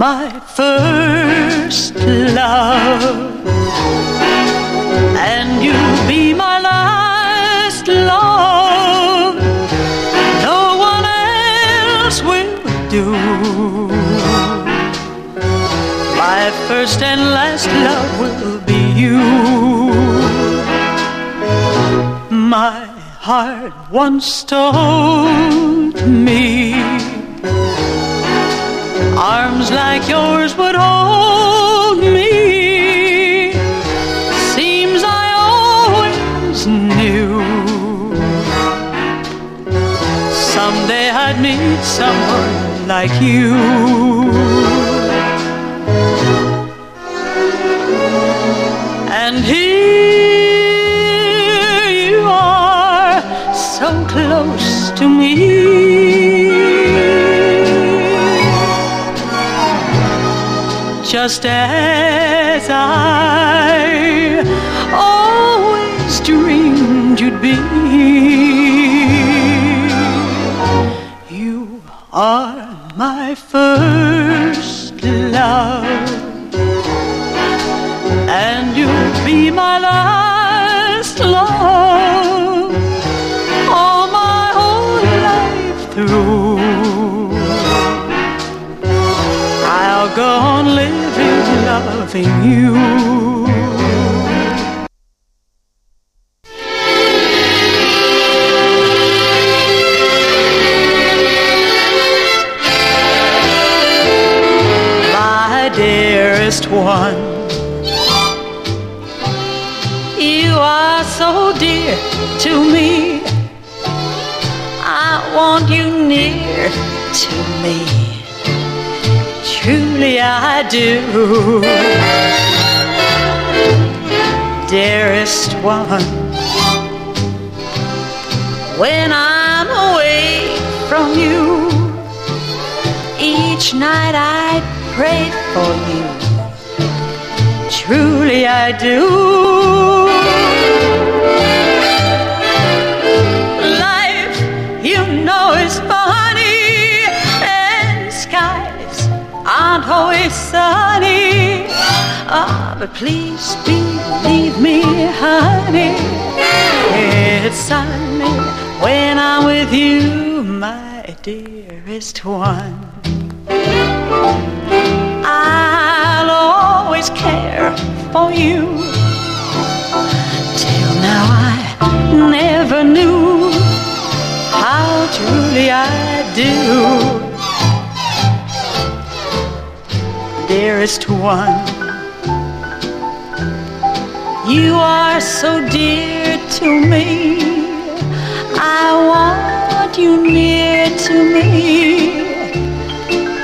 first love, and you'll be my last love. No one else will do. My first and last love will be you. My heart once told me someday I'd meet someone like you. And here you are, so close to me. Just as I always are my first love and you'll be my last love all my whole life through. I'll go on living, loving you. Dearest one. You are so dear to me. I want you near to me. Truly I do. Dearest one, when I'm away from you, each night I pray for you. Truly I do. Life, you know, is funny, and skies aren't always sunny. Ah, but please believe me, honey, it's sunny when I'm with you, my dearest one. For you. Till now I never knew how truly I do. Dearest one, you are so dear to me. I want you near to me.